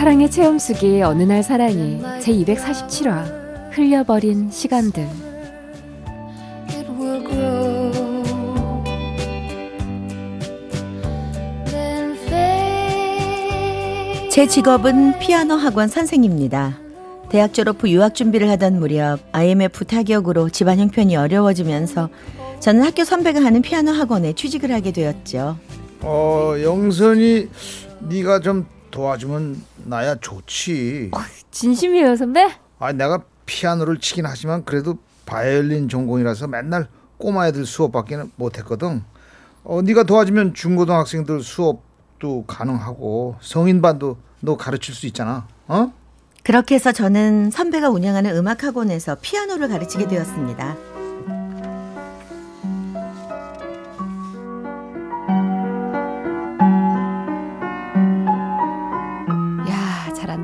사랑의 체험수기 어느 날 사랑이 제 247화 흘려버린 시간들. 제 직업은 피아노 학원 선생입니다. 대학 졸업 후 유학 준비를 하던 무렵 IMF 타격으로 집안 형편이 어려워지면서 저는 학교 선배가 하는 피아노 학원에 취직을 하게 되었죠. 어 영선이 네가 좀 도와주면 나야 좋지. 진심이에요 선배? 아 내가 피아노를 치긴 하지만 그래도 바이올린 전공이라서 맨날 꼬마 애들 수업밖에는 못했거든. 어 네가 도와주면 중고등학생들 수업도 가능하고 성인 반도 너 가르칠 수 있잖아. 어? 그렇게 해서 저는 선배가 운영하는 음악 학원에서 피아노를 가르치게 되었습니다.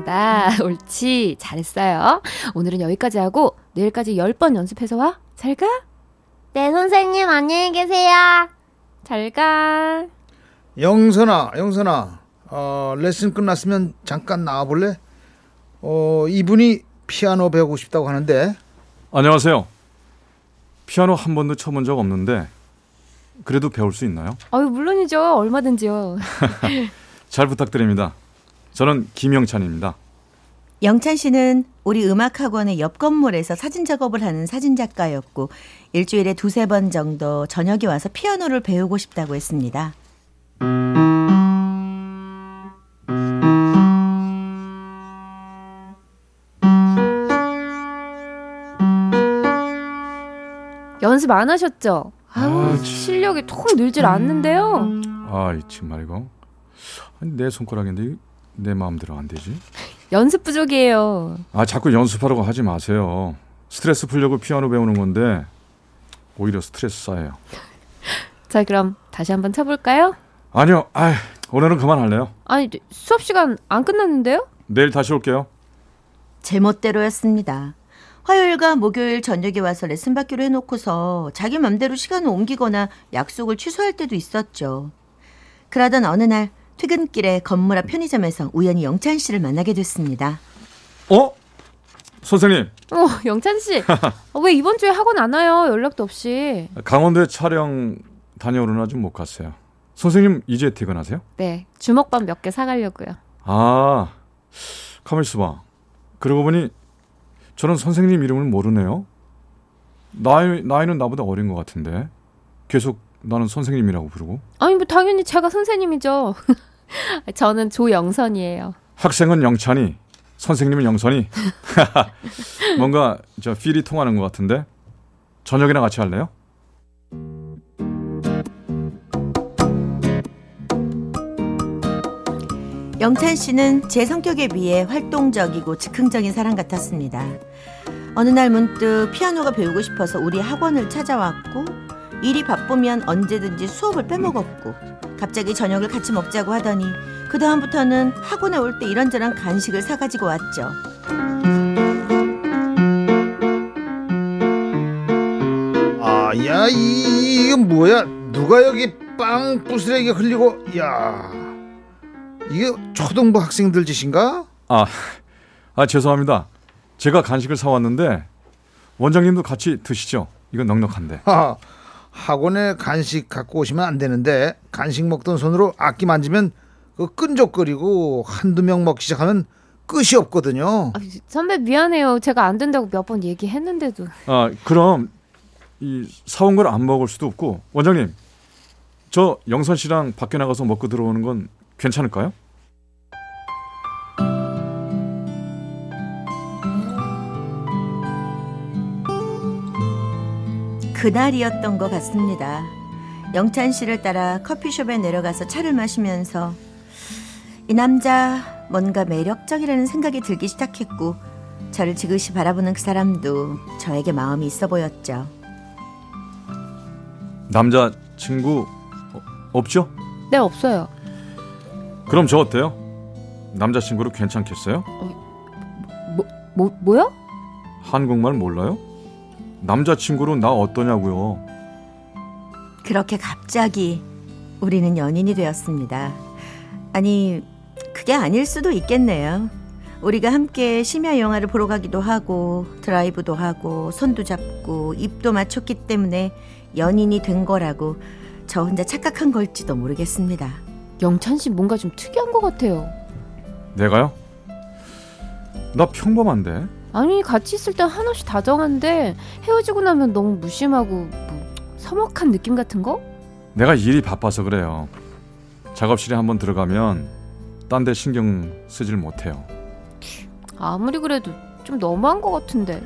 야 잘한다 옳지 잘했어요 오늘은 여기까지 하고 내일까지 10번 연습해서 와 잘 가 네, 선생님, 안녕히 계세요. 잘 가 영선아, 영선아. 어 레슨 끝났으면 잠깐 나와 볼래? 어 이분이 피아노 배우고 싶다고 하는데 안녕하세요. 피아노 한 번도 쳐본 적 없는데 그래도 배울 수 있나요? 아유 물론이죠 얼마든지요 잘 부탁드립니다. 저는 김영찬입니다. 영찬 씨는 우리 음악 학원의 옆 건물에서 사진 작업을 하는 사진 작가였고 일주일에 두세 번 정도 저녁에 와서 피아노를 배우고 싶다고 했습니다. 연습 안 하셨죠? 아유 아, 참. 실력이 통 늘질 않는데요 아, 정말 이거 아니, 내 손가락인데 내 마음대로 안 되지? 연습 부족이에요 아, 자꾸 연습하라고 하지 마세요. 스트레스 풀려고 피아노 배우는 건데 오히려 스트레스 쌓여요. 자 그럼 다시 한번 쳐볼까요? 아니요, 아, 오늘은 그만할래요. 아니 수업 시간 안 끝났는데요? 내일 다시 올게요. 제멋대로였습니다. 화요일과 목요일 저녁에 와서 레슨 받기로 해놓고서 자기 맘대로 시간을 옮기거나 약속을 취소할 때도 있었죠. 그러던 어느 날 퇴근길에 건물 앞 편의점에서 우연히 영찬 씨를 만나게 됐습니다. 어? 선생님, 어 영찬 씨 왜 이번 주에 학원 안 와요 연락도 없이 강원도에 촬영 다녀오려나 좀못 갔어요. 선생님 이제 퇴근하세요? 네 주먹밥 몇 개 사가려고요 아, 가만 있어봐. 그러고 보니 저는 선생님 이름을 모르네요. 나이 나이는 나보다 어린 것 같은데 계속 나는 선생님이라고 부르고 아니 뭐 당연히 제가 선생님이죠 저는 조영선이에요 학생은 영찬이, 선생님은 영선이. 뭔가 저 필이 통하는 것 같은데 저녁이나 같이 할래요? 영찬 씨는 제 성격에 비해 활동적이고 즉흥적인 사람 같았습니다. 어느 날 문득 피아노가 배우고 싶어서 우리 학원을 찾아왔고 일이 바쁘면 언제든지 수업을 빼먹었고 갑자기 저녁을 같이 먹자고 하더니 그 다음부터는 학원에 올 때 이런저런 간식을 사가지고 왔죠. 아야 이건 뭐야? 누가 여기 빵 부스레기 흘리고 야 이게 초등부 학생들 짓인가? 아, 아 죄송합니다. 제가 간식을 사왔는데 원장님도 같이 드시죠. 이건 넉넉한데. 하, 학원에 간식 갖고 오시면 안 되는데 간식 먹던 손으로 악기 만지면 그 끈적거리고 한두 명 먹기 시작하면 끝이 없거든요. 아, 선배 미안해요 제가 안 된다고 몇 번 얘기했는데도 아 그럼 이 사온 걸 안 먹을 수도 없고 원장님 저 영선 씨랑 밖에 나가서 먹고 들어오는 건 괜찮을까요? 그날이었던 것 같습니다. 영찬 씨를 따라 커피숍에 내려가서 차를 마시면서 이 남자 뭔가 매력적이라는 생각이 들기 시작했고 저를 지그시 바라보는 그 사람도 저에게 마음이 있어 보였죠. 남자 친구 어, 없죠? 네, 없어요. 그럼 저 어때요? 남자 친구로 괜찮겠어요? 뭐, 뭐요? 한국말 몰라요? 남자 친구로 나 어떠냐고요? 그렇게 갑자기 우리는 연인이 되었습니다. 아니, 그게 아닐 수도 있겠네요. 우리가 함께 심야 영화를 보러 가기도 하고 드라이브도 하고 손도 잡고 입도 맞췄기 때문에 연인이 된 거라고 저 혼자 착각한 걸지도 모르겠습니다. 영찬 씨 뭔가 좀 특이한 것 같아요. 내가요? 나 평범한데. 아니 같이 있을 땐 한없이 다정한데 헤어지고 나면 너무 무심하고 뭐 서먹한 느낌 같은 거? 내가 일이 바빠서 그래요. 작업실에 한번 들어가면 딴 데 신경 쓰질 못해요. 아무리 그래도 좀 너무한 것 같은데.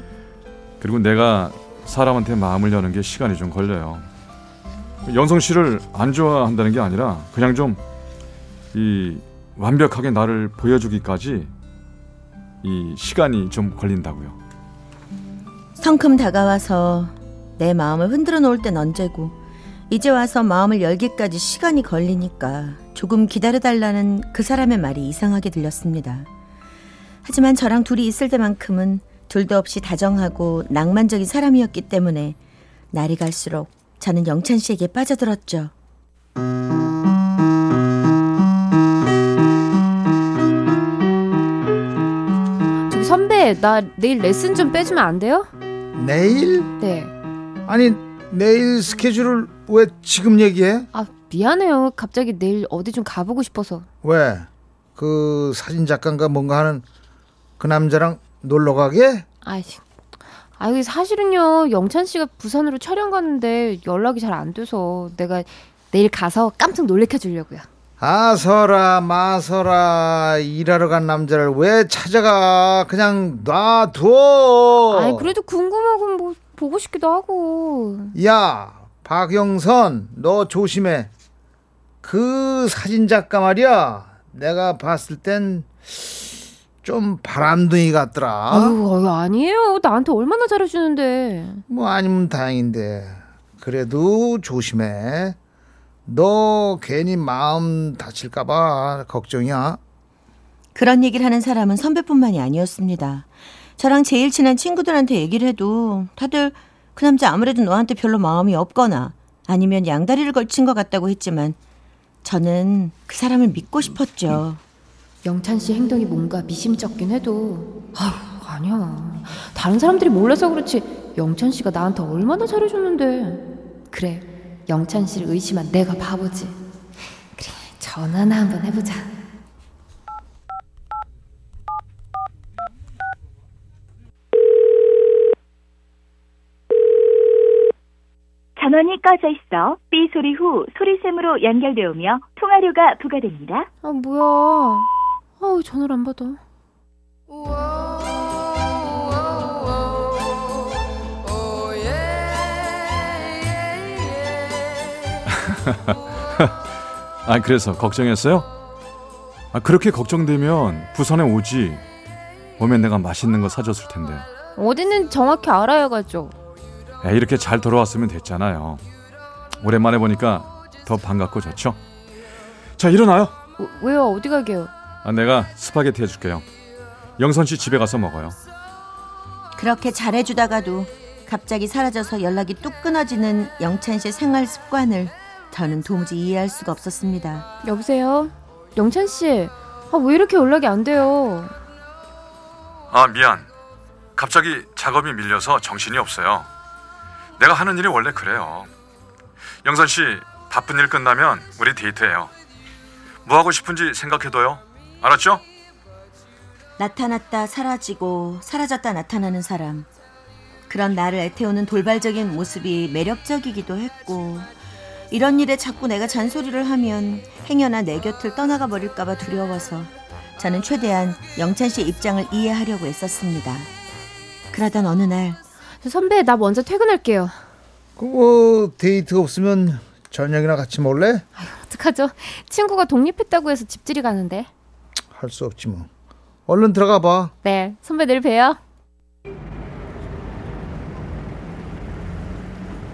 그리고 내가 사람한테 마음을 여는 게 시간이 좀 걸려요. 영성 씨를 안 좋아한다는 게 아니라 그냥 좀 이 완벽하게 나를 보여주기까지 이 시간이 좀 걸린다고요. 성큼 다가와서 내 마음을 흔들어 놓을 땐 언제고 이제 와서 마음을 열기까지 시간이 걸리니까 조금 기다려달라는 그 사람의 말이 이상하게 들렸습니다. 하지만 저랑 둘이 있을 때만큼은 둘도 없이 다정하고 낭만적인 사람이었기 때문에 날이 갈수록 저는 영찬 씨에게 빠져들었죠. 나 내일 레슨 좀 빼주면 안 돼요? 내일? 네. 아니 내일 스케줄을 왜 지금 얘기해? 아 미안해요. 갑자기 내일 어디 좀 가보고 싶어서. 왜? 그 사진 작가인가 뭔가 하는 그 남자랑 놀러 가게? 아이, 아이 사실은요 영찬 씨가 부산으로 촬영 가는데 연락이 잘 안 돼서 내가 내일 가서 깜짝 놀래켜 주려고요. 아서라 마서라 일하러 간 남자를 왜 찾아가? 그냥 놔둬. 아이 그래도 궁금하고 뭐 보고 싶기도 하고. 야 박영선 너 조심해. 그 사진 작가 말이야. 내가 봤을 땐 좀 바람둥이 같더라. 아유, 아유 아니에요. 나한테 얼마나 잘해주는데. 뭐 아니면 다행인데. 그래도 조심해 너 괜히 마음 다칠까봐 걱정이야 그런 얘기를 하는 사람은 선배뿐만이 아니었습니다. 저랑 제일 친한 친구들한테 얘기를 해도 다들 그 남자 아무래도 너한테 별로 마음이 없거나 아니면 양다리를 걸친 것 같다고 했지만 저는 그 사람을 믿고 싶었죠. 영찬 씨 행동이 뭔가 미심쩍긴 해도 아유 아니야. 다른 사람들이 몰라서 그렇지. 영찬 씨가 나한테 얼마나 잘해줬는데. 그래. 영찬 씨를 의심한 내가 바보지. 그래. 전화나 한번 해보자. 전원이 꺼져 있어 삐 소리 후 소리샘으로 연결되오며 통화료가 부과됩니다. 아 뭐야. 아우 전화를 안 받아. 아 그래서 걱정했어요? 아 그렇게 걱정되면 부산에 오지. 오면 내가 맛있는 거 사줬을 텐데. 어디는 정확히 알아야겠죠. 야, 이렇게 잘 돌아왔으면 됐잖아요. 오랜만에 보니까 더 반갑고 좋죠. 자 일어나요. 어, 왜요? 어디 가게요? 아, 내가 스파게티 해줄게요. 영선 씨 집에 가서 먹어요. 그렇게 잘해주다가도 갑자기 사라져서 연락이 뚝 끊어지는 영찬 씨의 생활 습관을 저는 도무지 이해할 수가 없었습니다. 여보세요? 영찬 씨. 아 왜 이렇게 연락이 안 돼요? 아 미안. 갑자기 작업이 밀려서 정신이 없어요. 내가 하는 일이 원래 그래요. 영선 씨 바쁜 일 끝나면 우리 데이트해요. 뭐 하고 싶은지 생각해둬요. 알았죠? 나타났다 사라지고 사라졌다 나타나는 사람. 그런 나를 애태우는 돌발적인 모습이 매력적이기도 했고 이런 일에 자꾸 내가 잔소리를 하면 행여나 내 곁을 떠나가 버릴까봐 두려워서 저는 최대한 영찬 씨의 입장을 이해하려고 애썼습니다. 그러던 어느 날 선배 나 먼저 퇴근할게요. 그뭐 데이트 없으면 저녁이나 같이 먹을래? 어떡하죠? 친구가 독립했다고 해서 집들이 가는데. 할 수 없지 뭐. 얼른 들어가 봐. 네, 선배 내일 봬요.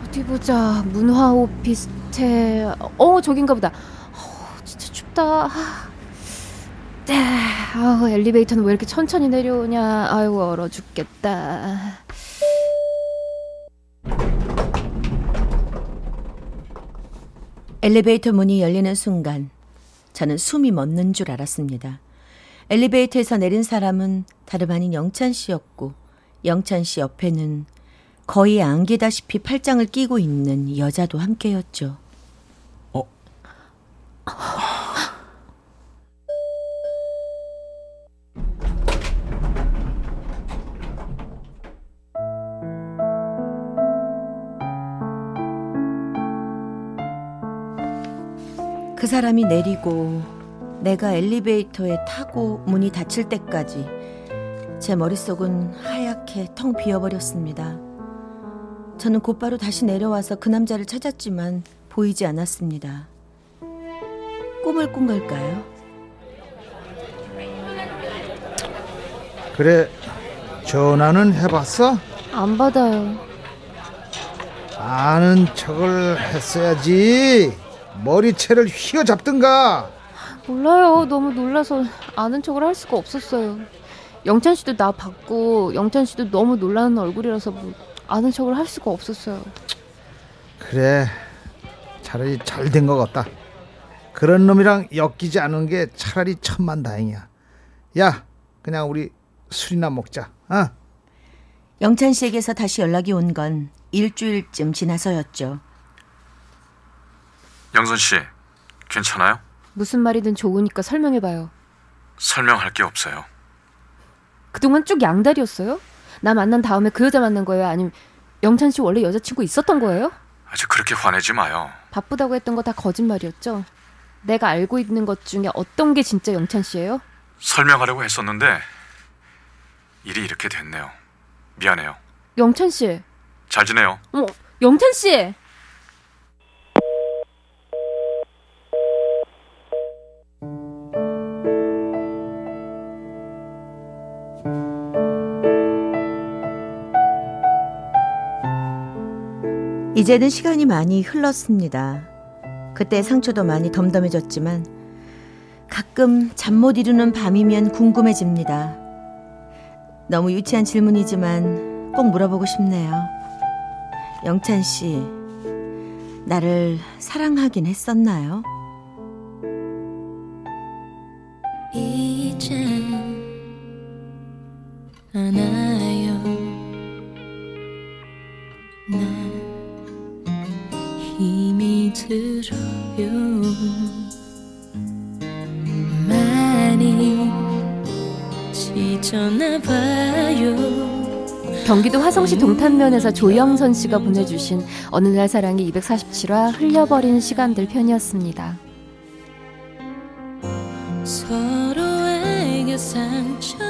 어디 보자. 문화 오피스 텔. 어, 저긴가 보다. 어, 진짜 춥다. 아, 네. 아우, 엘리베이터는 왜 이렇게 천천히 내려오냐. 아이고, 얼어 죽겠다. 엘리베이터 문이 열리는 순간 저는 숨이 멎는 줄 알았습니다. 엘리베이터에서 내린 사람은 다름 아닌 영찬 씨였고 영찬 씨 옆에는 거의 안개다시피 팔짱을 끼고 있는 여자도 함께였죠. 그 사람이 내리고 내가 엘리베이터에 타고 문이 닫힐 때까지 제 머릿속은 하얗게 텅 비어버렸습니다. 저는 곧바로 다시 내려와서 그 남자를 찾았지만 보이지 않았습니다. 꿈을 꾼 걸까요? 그래 전화는 해봤어? 안 받아요. 아는 척을 했어야지. 머리채를 휘어잡든가. 몰라요. 너무 놀라서 아는 척을 할 수가 없었어요. 영찬 씨도 나 봤고 영찬 씨도 너무 놀라는 얼굴이라서 뭐 아는 척을 할 수가 없었어요. 그래 차라리 잘 된 것 같다. 그런 놈이랑 엮이지 않은 게 차라리 천만 다행이야. 야 그냥 우리 술이나 먹자. 어? 영찬 씨에게서 다시 연락이 온 건 일주일쯤 지나서였죠. 영선 씨, 괜찮아요? 무슨 말이든 좋으니까 설명해봐요. 설명할 게 없어요. 그동안 쭉 양다리였어요? 나 만난 다음에 그 여자 만난 거예요? 아니면 영찬 씨 원래 여자친구 있었던 거예요? 아주 그렇게 화내지 마요. 바쁘다고 했던 거 다 거짓말이었죠? 내가 알고 있는 것 중에 어떤 게 진짜 영찬 씨예요? 설명하려고 했었는데 일이 이렇게 됐네요. 미안해요. 영찬 씨. 잘 지내요. 어머, 영찬 씨. 이제는 시간이 많이 흘렀습니다. 그때 상처도 많이 덤덤해졌지만 가끔 잠 못 이루는 밤이면 궁금해집니다. 너무 유치한 질문이지만 꼭 물어보고 싶네요. 영찬 씨, 나를 사랑하긴 했었나요? 힘이 들어요 많이 지쳤나 봐요 경기도 화성시 동탄면에서 조영선 씨가 보내주신 어느 날 사랑이 247화 흘려버린 시간들 편이었습니다. 서로에게 상처